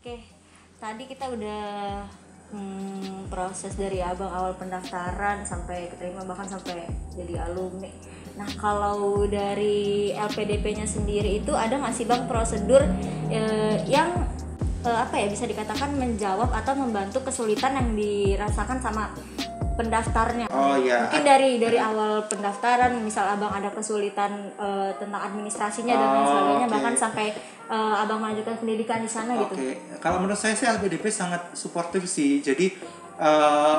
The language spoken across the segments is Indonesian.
Oke, tadi kita udah hmm, proses dari abang awal pendaftaran sampai keterima bahkan sampai jadi alumni. Nah kalau dari LPDP-nya sendiri itu ada nggak sih bang prosedur eh, yang eh, apa ya bisa dikatakan menjawab atau membantu kesulitan yang dirasakan sama pendaftarnya. Oh iya. Mungkin dari dari awal pendaftaran, misal abang ada kesulitan eh, tentang administrasinya dan lain Oh, sebagainya, oke. bahkan sampai eh, abang melanjutkan pendidikan di sana Oke, gitu. kalau menurut saya sih LPDP sangat suportif sih. Jadi eh,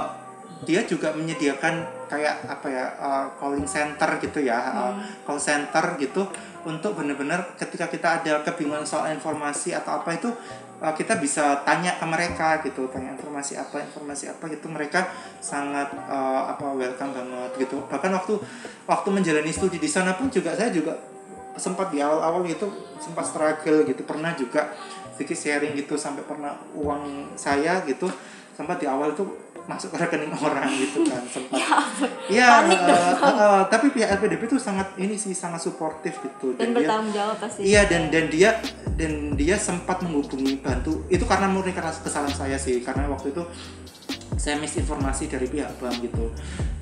dia juga menyediakan kayak apa ya eh, calling center gitu ya, eh, call center gitu untuk benar-benar ketika kita ada kebingungan soal informasi atau apa itu eh, kita bisa tanya ke mereka gitu, tanya informasi apa, informasi apa gitu mereka sangat eh, apa welcome banget gitu. Bahkan waktu waktu menjalani studi di sana pun juga saya juga sempat di awal-awal gitu sempat struggle gitu pernah juga sedikit sharing gitu sampai pernah uang saya gitu sempat di awal tuh masuk ke rekening orang gitu kan sempat ya Panik dong. eh, eh, tapi pihak LPDP tuh sangat ini sih sangat suportif gitu Dan dia bertanggung jawab pasti. Iya dan dan dia dan dia sempat menghubungi bantu itu karena murni karena kesalahan saya sih karena waktu itu saya misinformasi dari pihak bank gitu.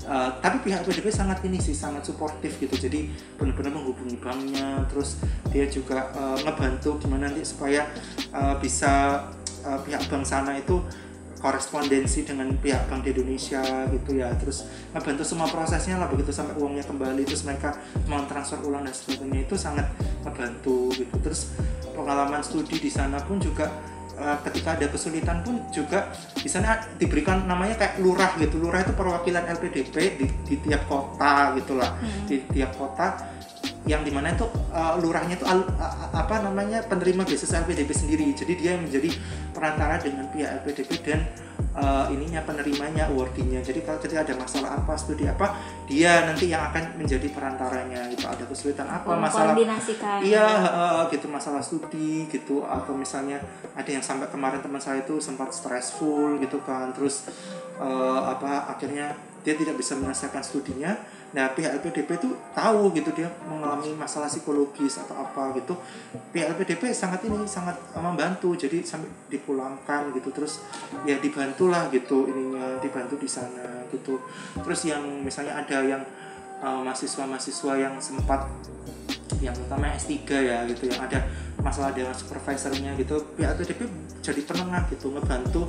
Uh, tapi pihak PDP sangat ini sih sangat suportif gitu jadi benar-benar menghubungi banknya terus dia juga uh, ngebantu gimana nanti supaya uh, bisa uh, pihak bank sana itu korespondensi dengan pihak bank di Indonesia gitu ya. Terus ngebantu semua prosesnya lah begitu sampai uangnya kembali terus mereka mau transfer ulang dan sebagainya itu sangat ngebantu gitu. Terus pengalaman studi di sana pun juga eh, ketika ada kesulitan pun juga di sana diberikan namanya kayak lurah gitu. Lurah itu perwakilan LPDP di, di tiap kota gitulah di tiap kota yang di mana itu uh, lurahnya itu a- apa namanya penerima beasiswa LPDP sendiri. Jadi dia yang menjadi perantara dengan pihak LPDP dan uh, ininya penerimanya awardinya jadi kalau ketika ada masalah apa studi apa dia nanti yang akan menjadi perantaranya gitu. Ada kesulitan apa masalah Mengkoordinasikan. Iya, heeh, gitu masalah studi gitu. Atau misalnya ada yang sampai kemarin teman saya itu sempat stressful gitu kan, terus eh, apa akhirnya dia tidak bisa menyelesaikan studinya. Nah, pihak LPDP itu tahu gitu dia mengalami masalah psikologis atau apa gitu. Pihak LPDP sangat ini sangat eh, membantu jadi sampai dipulangkan gitu terus ya dibantulah gitu ininya dibantu di sana gitu. Terus yang misalnya ada yang eh, mahasiswa-mahasiswa yang sempat yang utama S3 ya gitu yang ada masalah dengan supervisornya gitu pihak LPDP jadi penengah gitu ngebantu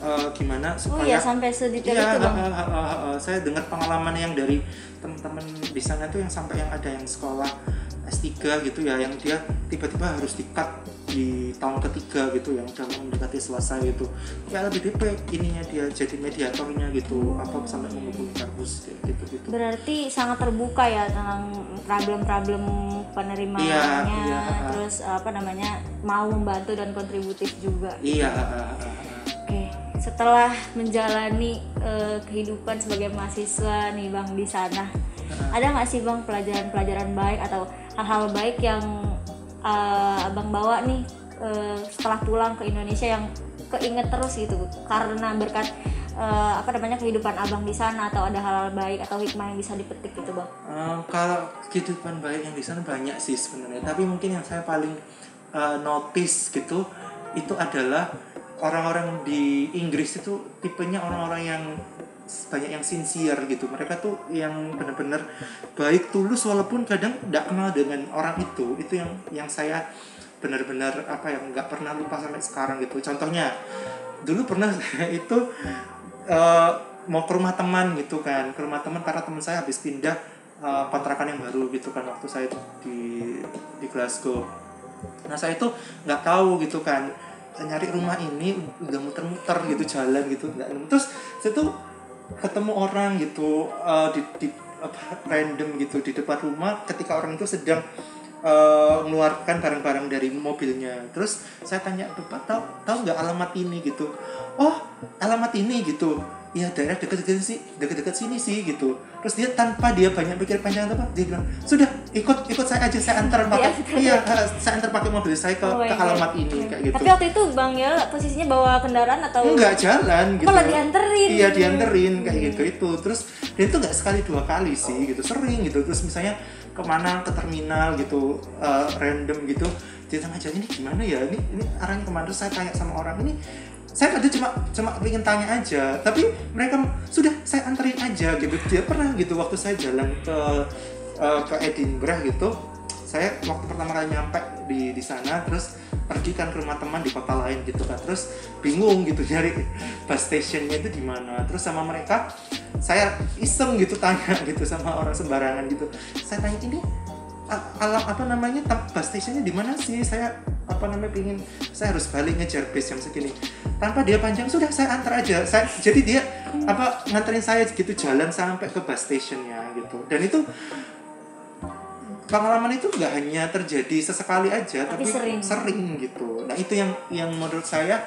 eh, gimana Oh supaya iya sampai sedetail Iya, itu bang. ha- ha- ha- ha- saya dengar pengalaman yang dari teman-teman di sana tuh yang sampai yang ada yang sekolah S3 gitu ya yang dia tiba-tiba harus di-cut di tahun ketiga gitu yang udah mendekati selesai gitu ya LPDP ininya dia jadi mediatornya gitu apa sampai menghubungi kampus gitu gitu Berarti sangat terbuka ya tentang problem-problem penerimaannya, Iya, iya. terus apa namanya mau membantu dan kontributif juga. iya setelah menjalani eh, kehidupan sebagai mahasiswa nih bang di sana, ada nggak sih bang pelajaran-pelajaran baik atau hal-hal baik yang eh, abang bawa nih eh, setelah pulang ke Indonesia yang keinget terus gitu? Karena berkat eh, apa namanya kehidupan abang di sana atau ada hal-hal baik atau hikmah yang bisa dipetik gitu bang? Eh, kalau kehidupan baik yang di sana banyak sih sebenarnya. Tapi mungkin yang saya paling eh, notice gitu itu adalah orang-orang di Inggris itu tipenya orang-orang yang banyak yang sincere gitu. Mereka tuh yang benar-benar baik tulus walaupun kadang tidak kenal dengan orang itu. Itu yang yang saya benar-benar apa yang nggak pernah lupa sampai sekarang gitu. Contohnya dulu pernah saya itu eh, mau ke rumah teman gitu kan. Ke rumah teman karena teman saya habis pindah eh, kontrakan yang baru gitu kan waktu saya di di Glasgow. Nah saya itu nggak tahu gitu kan nyari rumah ini udah muter-muter gitu jalan gitu nggak terus saya tuh ketemu orang gitu eh, di, di apa, random gitu di depan rumah ketika orang itu sedang eh, mengeluarkan barang-barang dari mobilnya. Terus saya tanya bapak tahu tahu nggak alamat ini? Gitu. Oh alamat ini gitu ya daerah dekat-dekat sih dekat-dekat sini sih gitu. Terus dia tanpa dia banyak pikir panjang apa dia bilang sudah ikut ikut saya aja saya antar pakai Diantar. iya eh, saya antar pakai mobil saya ke, Oh ke God. alamat ini kayak gitu. Tapi waktu itu bang Yel posisinya bawa kendaraan atau enggak jalan gitu. Malah dianterin. iya dianterin kayak gitu itu. Terus dan itu nggak sekali dua kali sih gitu. Sering gitu. Terus misalnya ke mana ke terminal gitu eh, random gitu. Di tengah jalan ini gimana ya? Ini ini arahnya ke mana? Terus saya tanya sama orang ini saya tadi cuma cuma pengen tanya aja tapi mereka sudah saya anterin aja gitu. Dia pernah gitu waktu saya jalan ke uh, ke Edinburgh gitu saya waktu pertama kali nyampe di di sana terus pergi kan ke rumah teman di kota lain gitu kan terus bingung gitu nyari bus stationnya itu di mana. Terus sama mereka saya iseng gitu tanya gitu sama orang sembarangan gitu. Saya tanya ini alam apa namanya bus stationnya di mana sih? Saya apa namanya pingin saya harus balik ngejar bus jam segini. Tanpa dia panjang sudah saya antar aja. Saya jadi dia apa nganterin saya gitu jalan sampai ke bus stationnya gitu. Dan itu pengalaman itu nggak hanya terjadi sesekali aja tapi, tapi sering. sering gitu. Nah itu yang yang menurut saya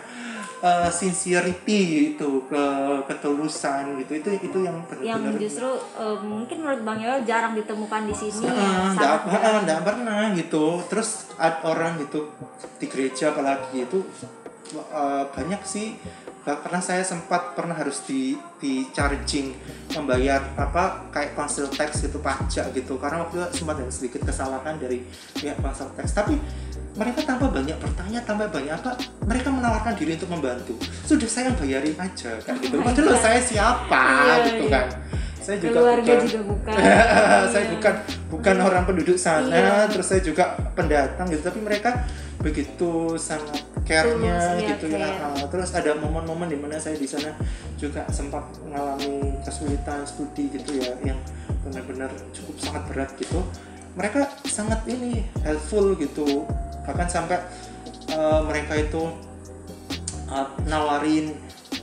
uh, sincerity itu ke ketulusan gitu. Itu itu yang benar yang justru uh, mungkin menurut bang Yoyo jarang ditemukan di sini uh, enggak, uh, pernah gitu. Terus ada orang gitu di gereja apalagi itu uh, banyak sih. Karena saya sempat pernah harus di di charging membayar apa kayak konsil tax gitu pajak gitu. Karena waktu itu sempat ada sedikit kesalahan dari pihak konsil tax tapi mereka tanpa banyak bertanya tanpa banyak apa? Mereka menawarkan diri untuk membantu. Sudah saya yang bayarin aja kan gitu. Oh padahal saya siapa iya, gitu iya. kan? Saya juga keluarga bukan, juga bukan. Saya bukan bukan orang penduduk sana iya. terus saya juga pendatang gitu. Tapi mereka begitu sangat care-nya iya, gitu ya. uh, terus ada momen-momen di mana saya di sana juga sempat mengalami kesulitan studi gitu ya yang benar-benar cukup sangat berat gitu. Mereka sangat ini helpful gitu bahkan sampai uh, mereka itu uh, nawarin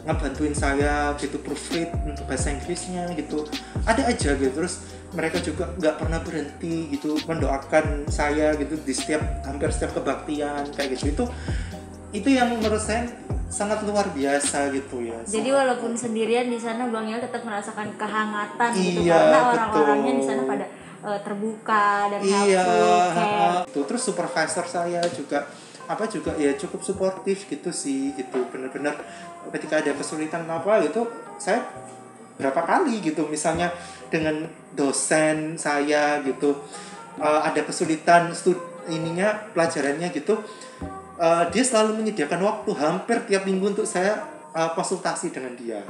ngebantuin saya gitu proofread untuk bahasa Inggrisnya gitu. Ada aja gitu. Terus mereka juga nggak pernah berhenti gitu mendoakan saya gitu di setiap hampir setiap kebaktian kayak gitu. Itu itu yang menurut saya sangat luar biasa gitu ya. Jadi walaupun sendirian di sana Bang Yel tetap merasakan kehangatan gitu, iya, gitu karena orang-orangnya di sana pada uh, terbuka dan iya, itu terus supervisor saya juga apa juga ya cukup suportif gitu sih gitu. Bener-bener ketika ada kesulitan apa gitu saya berapa kali gitu misalnya dengan dosen saya gitu uh, ada kesulitan stud ininya pelajarannya gitu uh, dia selalu menyediakan waktu hampir tiap minggu untuk saya uh, konsultasi dengan dia.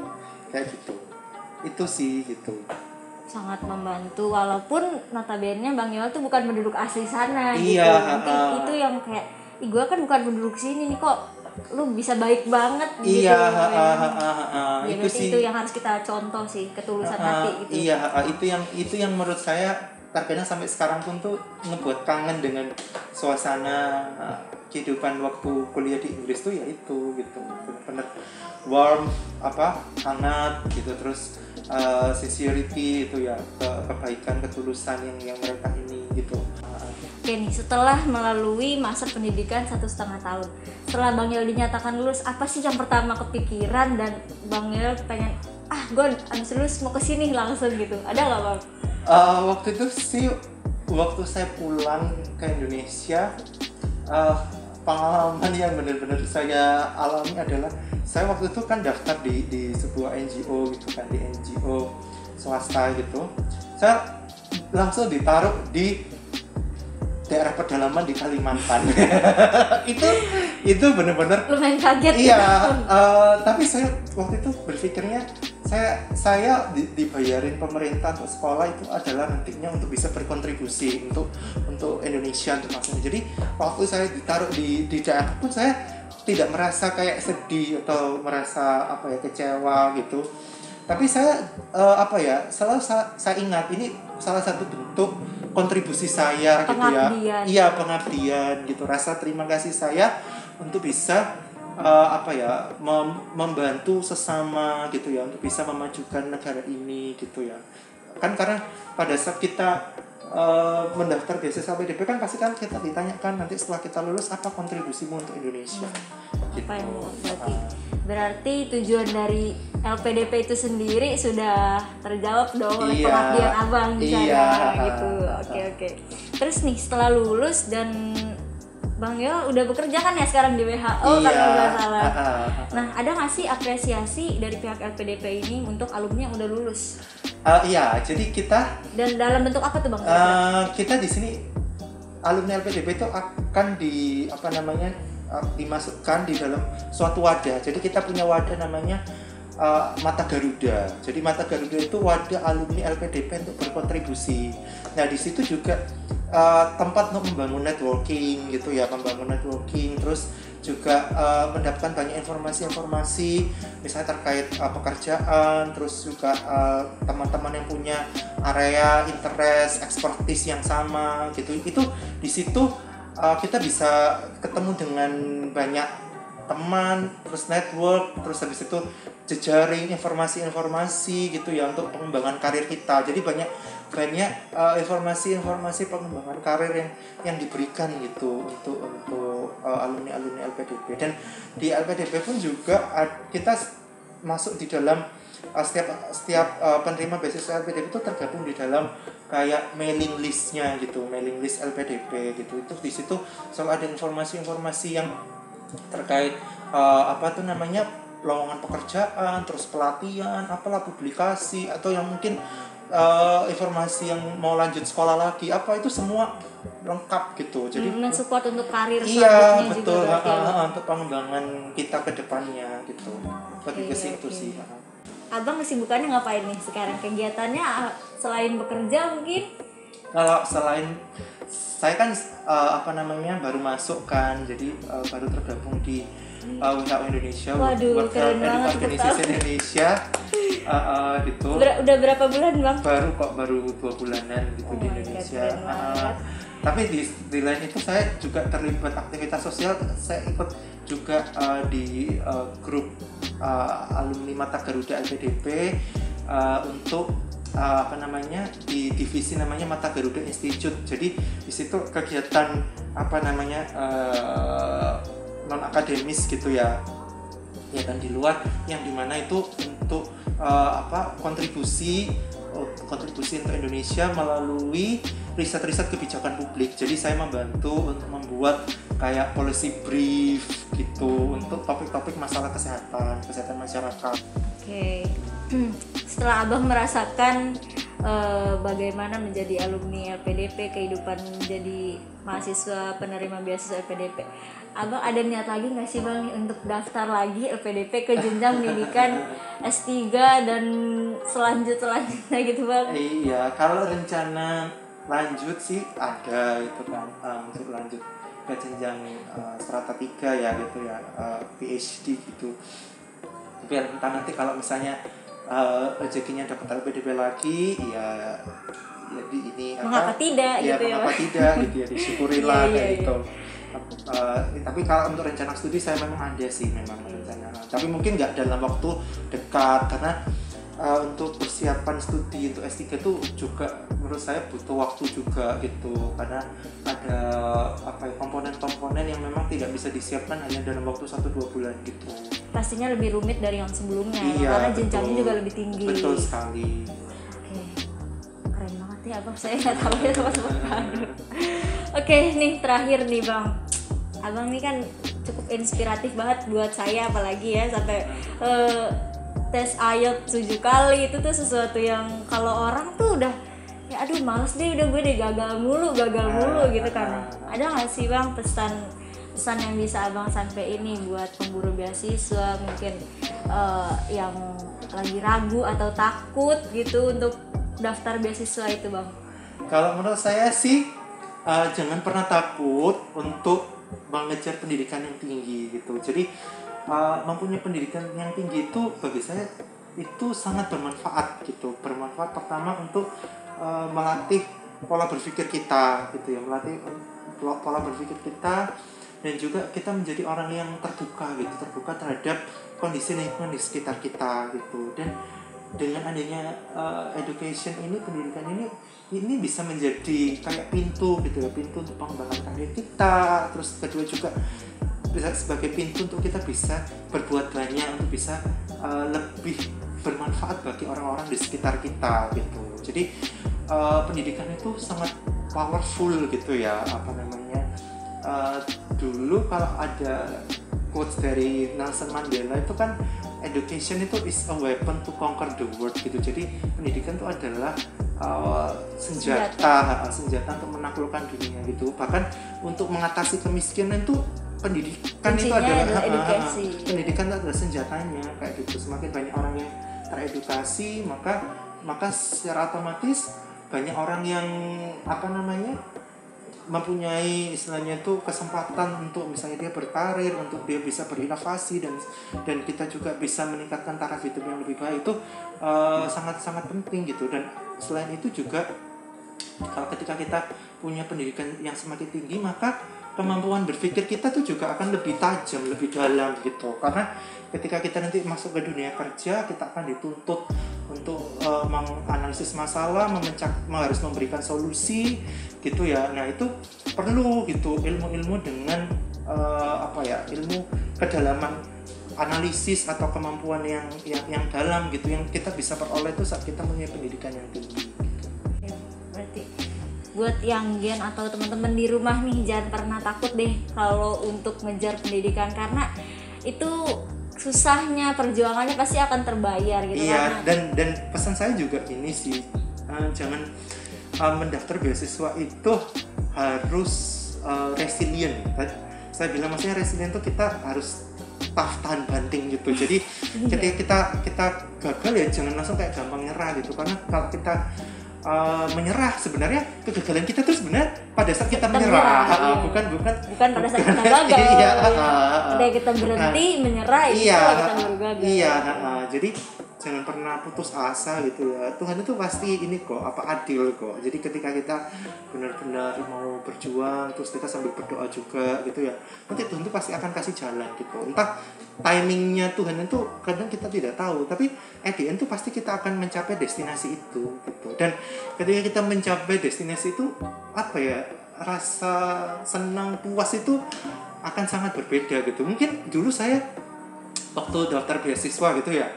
Kayak gitu. Itu sih gitu sangat membantu walaupun notabene Bang Yoel tuh bukan penduduk asli sana iya, gitu. Uh, itu yang kayak gue kan bukan penduduk sini nih kok lu bisa baik banget? Gitu iya uh, uh, uh, uh, ya, itu sih. itu yang harus kita contoh sih ketulusan uh, hati gitu. Iya uh, itu yang itu yang menurut saya terkadang sampai sekarang pun tuh ngebuat kangen dengan suasana uh, kehidupan waktu kuliah di Inggris tuh ya itu gitu. Benar-benar warm apa hangat gitu. Terus uh, sincerity itu ya ke kebaikan ketulusan yang yang mereka ini gitu. Oke nih setelah melalui masa pendidikan satu setengah tahun setelah Bang Yel dinyatakan lulus apa sih yang pertama kepikiran dan Bang Yel pengen ah gue habis lulus mau ke sini langsung gitu. Ada nggak Bang? Uh, waktu itu sih waktu saya pulang ke Indonesia uh, pengalaman yang benar-benar saya alami adalah saya waktu itu kan daftar di di sebuah NGO gitu kan di NGO swasta gitu. Saya langsung ditaruh di daerah pedalaman di Kalimantan. Itu itu benar-benar lumayan kaget iya uh, tapi saya waktu itu berpikirnya saya saya di, dibayarin pemerintah untuk sekolah itu adalah nantinya untuk bisa berkontribusi untuk untuk Indonesia untuk maksudnya jadi waktu saya ditaruh di di daerah pun saya tidak merasa kayak sedih atau merasa apa ya kecewa gitu. Tapi saya uh, apa ya selalu saya, saya ingat ini salah satu bentuk kontribusi saya pengabdian. gitu ya. Iya pengabdian gitu. Rasa terima kasih saya untuk bisa uh, apa ya mem membantu sesama gitu ya untuk bisa memajukan negara ini gitu ya kan karena pada saat kita uh, mendaftar beasiswa PDP kan pasti kan kita ditanyakan nanti setelah kita lulus apa kontribusimu untuk Indonesia hmm. gitu. apa yang berarti berarti tujuan dari LPDP itu sendiri sudah terjawab dong oleh iya, pengabdian abang di sana iya, gitu oke okay, oke okay. terus nih setelah lulus dan Bang Yo udah bekerja kan ya sekarang di WHO iya. kalau nggak salah. Nah ada nggak sih apresiasi dari pihak LPDP ini untuk alumni yang udah lulus? Uh, iya, jadi kita dan dalam bentuk apa tuh bang? Uh, kita di sini alumni LPDP itu akan di apa namanya uh, dimasukkan di dalam suatu wadah. Jadi kita punya wadah namanya uh, Mata Garuda. Jadi Mata Garuda itu wadah alumni LPDP untuk berkontribusi. Nah di situ juga uh, tempat untuk membangun networking gitu ya, membangun networking. Terus juga uh, mendapatkan banyak informasi-informasi misalnya terkait uh, pekerjaan terus juga uh, teman-teman yang punya area interest expertise yang sama gitu itu di situ uh, kita bisa ketemu dengan banyak teman terus network terus habis itu jejaring informasi-informasi gitu ya untuk pengembangan karir kita. Jadi banyak banyak uh, informasi-informasi pengembangan karir yang yang diberikan gitu untuk untuk uh, alumni alumni LPDP dan di LPDP pun juga kita masuk di dalam uh, setiap setiap uh, penerima beasiswa LPDP itu tergabung di dalam kayak mailing listnya gitu mailing list LPDP gitu. Itu di situ selalu ada informasi-informasi yang terkait uh, apa tuh namanya lowongan pekerjaan terus pelatihan apalah publikasi atau yang mungkin uh, informasi yang mau lanjut sekolah lagi apa itu semua lengkap gitu jadi hmm, support untuk karir iya betul juga ha, ha, Bang? untuk pengembangan kita ke depannya gitu lebih ke Oke, situ oke. sih ha. abang kesibukannya ngapain nih sekarang kegiatannya ah, selain bekerja mungkin kalau selain saya kan uh, apa namanya baru masuk kan jadi uh, baru tergabung di uh, Indonesia Waduh, World keren Health banget, Organization. Indonesia uh, uh, gitu Ber- udah berapa bulan bang baru kok baru dua bulanan gitu Oh di God, Indonesia Ah, banget. tapi di, di lain itu saya juga terlibat aktivitas sosial saya ikut juga uh, di uh, grup uh, alumni Mata Garuda LPDP uh, untuk uh, apa namanya di divisi namanya Mata Garuda Institute. Jadi di situ kegiatan apa namanya non akademis gitu ya. Ya dan di luar yang di mana itu untuk uh, apa kontribusi uh, kontribusi untuk Indonesia melalui riset-riset kebijakan publik. Jadi saya membantu untuk membuat kayak policy brief gitu untuk topik-topik masalah kesehatan kesehatan masyarakat. Oke, setelah abang merasakan eh, bagaimana menjadi alumni LPDP, kehidupan menjadi mahasiswa penerima beasiswa LPDP, abang ada niat lagi nggak sih bang untuk daftar lagi LPDP ke jenjang pendidikan S3 dan selanjut selanjutnya gitu bang? iya kalau rencana lanjut sih ada itu kan uh, untuk lanjut ke jenjang uh, strata 3 ya gitu ya uh, PhD gitu tapi entah nanti kalau misalnya uh, rezekinya dapat LPDP lagi ya ya di ini Mengapa tidak ya gitu ya, mengapa Bang? tidak gitu ya disyukurilah Iya, iya, kayak iya. gitu Uh, tapi kalau untuk rencana studi saya memang ada sih memang rencana tapi mungkin nggak dalam waktu dekat karena uh, untuk persiapan studi untuk S3 itu juga menurut saya butuh waktu juga gitu karena ada apa ya, komponen-komponen yang memang tidak bisa disiapkan hanya dalam waktu 1-2 bulan gitu Pastinya lebih rumit dari yang sebelumnya Iya, karena jenjangnya juga lebih tinggi. betul sekali Oke, keren banget ya abang. Saya nggak tahu ya sama baru. Oke, nih terakhir nih bang. Abang nih kan cukup inspiratif banget buat saya apalagi ya sampai eh, tes IELTS tujuh kali itu tuh sesuatu yang kalau orang tuh udah ya aduh males deh udah gue deh gagal mulu gagal mulu gitu kan ada nggak sih bang pesan pesan yang bisa abang sampai ini buat pemburu beasiswa mungkin eh, yang lagi ragu atau takut gitu untuk daftar beasiswa itu bang Kalau menurut saya sih uh, jangan pernah takut untuk mengejar pendidikan yang tinggi gitu. Jadi mempunyai pendidikan yang tinggi itu bagi saya itu sangat bermanfaat gitu. Bermanfaat pertama untuk uh, melatih pola berpikir kita gitu ya, melatih pola pola berpikir kita dan juga kita menjadi orang yang terbuka gitu, terbuka terhadap kondisi lingkungan di sekitar kita gitu. Dan dengan adanya uh, education ini pendidikan ini ini bisa menjadi kayak pintu gitu ya pintu untuk pengembangan karir kita terus kedua juga bisa sebagai pintu untuk kita bisa berbuat banyak untuk bisa uh, lebih bermanfaat bagi orang-orang di sekitar kita gitu. Jadi uh, pendidikan itu sangat powerful gitu ya apa namanya. Uh, dulu kalau ada quotes dari Nelson Mandela itu kan education itu is a weapon to conquer the world gitu. Jadi pendidikan itu adalah uh, senjata senjata. senjata untuk menaklukkan dunia gitu. Bahkan untuk mengatasi kemiskinan itu pendidikan Kuncinya itu adalah, adalah uh, uh, edukasi. pendidikan itu adalah senjatanya kayak gitu. Semakin banyak orang yang teredukasi maka maka secara otomatis banyak orang yang apa namanya mempunyai istilahnya itu kesempatan untuk misalnya dia berkarir untuk dia bisa berinovasi dan dan kita juga bisa meningkatkan taraf hidup yang lebih baik. Itu eh, sangat sangat penting gitu. Dan selain itu juga kalau ketika kita punya pendidikan yang semakin tinggi maka kemampuan berpikir kita tuh juga akan lebih tajam lebih dalam gitu. Karena ketika kita nanti masuk ke dunia kerja kita akan dituntut untuk uh, menganalisis masalah memecah harus memberikan solusi gitu ya. Nah itu perlu gitu ilmu-ilmu dengan uh, apa ya ilmu kedalaman analisis atau kemampuan yang yang yang dalam gitu yang kita bisa peroleh itu saat kita punya pendidikan yang tinggi buat yang gen atau teman-teman di rumah nih jangan pernah takut deh kalau untuk ngejar pendidikan karena itu susahnya perjuangannya pasti akan terbayar gitu iya karena dan dan pesan saya juga ini sih uh, jangan uh, mendaftar beasiswa itu harus uh, resilient Tadi saya bilang maksudnya resilient itu kita harus tough tahan banting gitu. Jadi ketika kita kita gagal ya jangan langsung kayak gampang nyerah gitu. Karena kalau kita uh, menyerah sebenarnya kegagalan kita tuh sebenarnya pada saat kita Kita menyerah, menyerah, uh, iya. bukan bukan bukan pada saat kita gagal iya, ya. uh, uh, Ketika kita berhenti menyerah itu iya, kita baru gagal Iya, ha-ha. jadi jangan pernah putus asa gitu ya. Tuhan itu pasti ini kok, apa adil kok. Jadi ketika kita benar-benar mau berjuang, terus kita sambil berdoa juga gitu ya. Nanti Tuhan itu pasti akan kasih jalan gitu. Entah timingnya Tuhan itu kadang kita tidak tahu, tapi at the itu pasti kita akan mencapai destinasi itu gitu. Dan ketika kita mencapai destinasi itu apa ya? Rasa senang puas itu akan sangat berbeda gitu. Mungkin dulu saya waktu daftar beasiswa gitu ya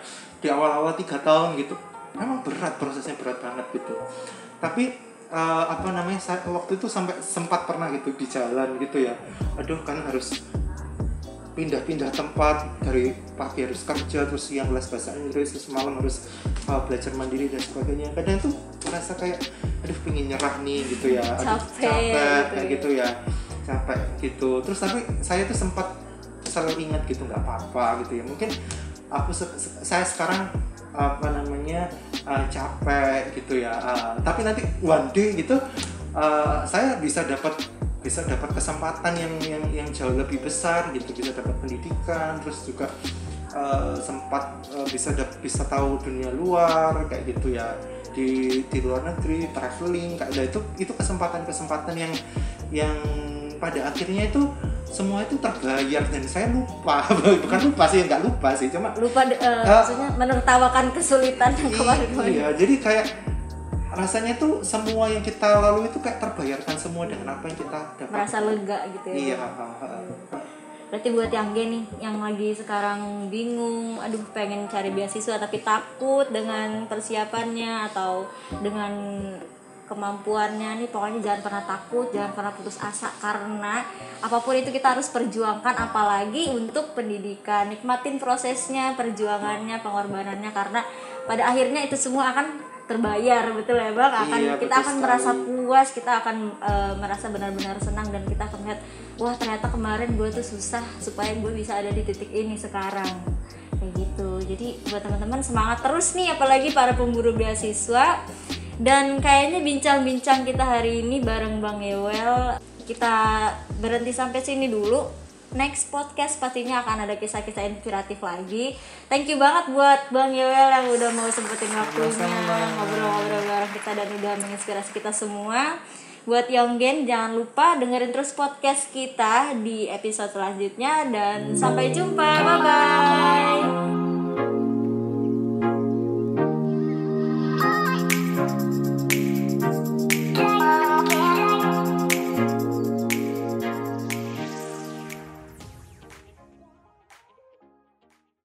di awal-awal tiga tahun gitu. Memang berat prosesnya berat banget gitu. Tapi eh, apa namanya saya waktu itu sampai sempat pernah gitu di jalan gitu ya. Aduh kan harus pindah-pindah tempat dari pagi harus kerja terus siang kelas bahasa Inggris terus malam harus uh, belajar mandiri dan sebagainya. Kadang tuh merasa kayak aduh pengen nyerah nih gitu ya. Aduh, Capek capek gitu kayak ya. gitu ya. Capek gitu. Terus tapi saya tuh sempat selalu ingat gitu nggak apa-apa gitu ya. Mungkin aku se- saya sekarang apa namanya uh, capek gitu ya. Uh, tapi nanti one day gitu uh, saya bisa dapat bisa dapat kesempatan yang yang yang jauh lebih besar gitu. Bisa dapat pendidikan terus juga uh, sempat uh, bisa bisa tahu dunia luar kayak gitu ya. Di di luar negeri traveling kayak nah, itu itu kesempatan kesempatan yang yang pada akhirnya itu semua itu terbayar dan saya lupa bukan lupa sih nggak lupa sih cuma lupa eh, Ah. maksudnya menertawakan kesulitan yang kemarin-kemarin Iya, jadi kayak rasanya tuh semua yang kita lalui itu kayak terbayarkan semua dengan apa yang kita dapat. merasa lega gitu ya Iya. Berarti buat yang gen nih, yang lagi sekarang bingung, aduh pengen cari beasiswa tapi takut dengan persiapannya atau dengan kemampuannya nih pokoknya jangan pernah takut, jangan pernah putus asa karena apa pun itu kita harus perjuangkan apalagi untuk pendidikan. Nikmatin prosesnya, perjuangannya, pengorbanannya karena pada akhirnya itu semua akan terbayar betul ya bang akan Iya, kita akan sekali. merasa puas kita akan eh, merasa benar-benar senang dan kita akan melihat wah ternyata kemarin gue tuh susah supaya gue bisa ada di titik ini sekarang kayak gitu jadi buat teman-teman semangat terus nih apalagi para pemburu beasiswa dan kayaknya bincang-bincang kita hari ini bareng bang Yewel kita berhenti sampai sini dulu next podcast pastinya akan ada kisah-kisah inspiratif lagi. Thank you banget buat Bang Yewel yang udah mau sempetin waktunya ngobrol-ngobrol bareng kita dan udah menginspirasi kita semua. Buat Yonggen jangan lupa dengerin terus podcast kita di episode selanjutnya dan sampai jumpa. Bye bye.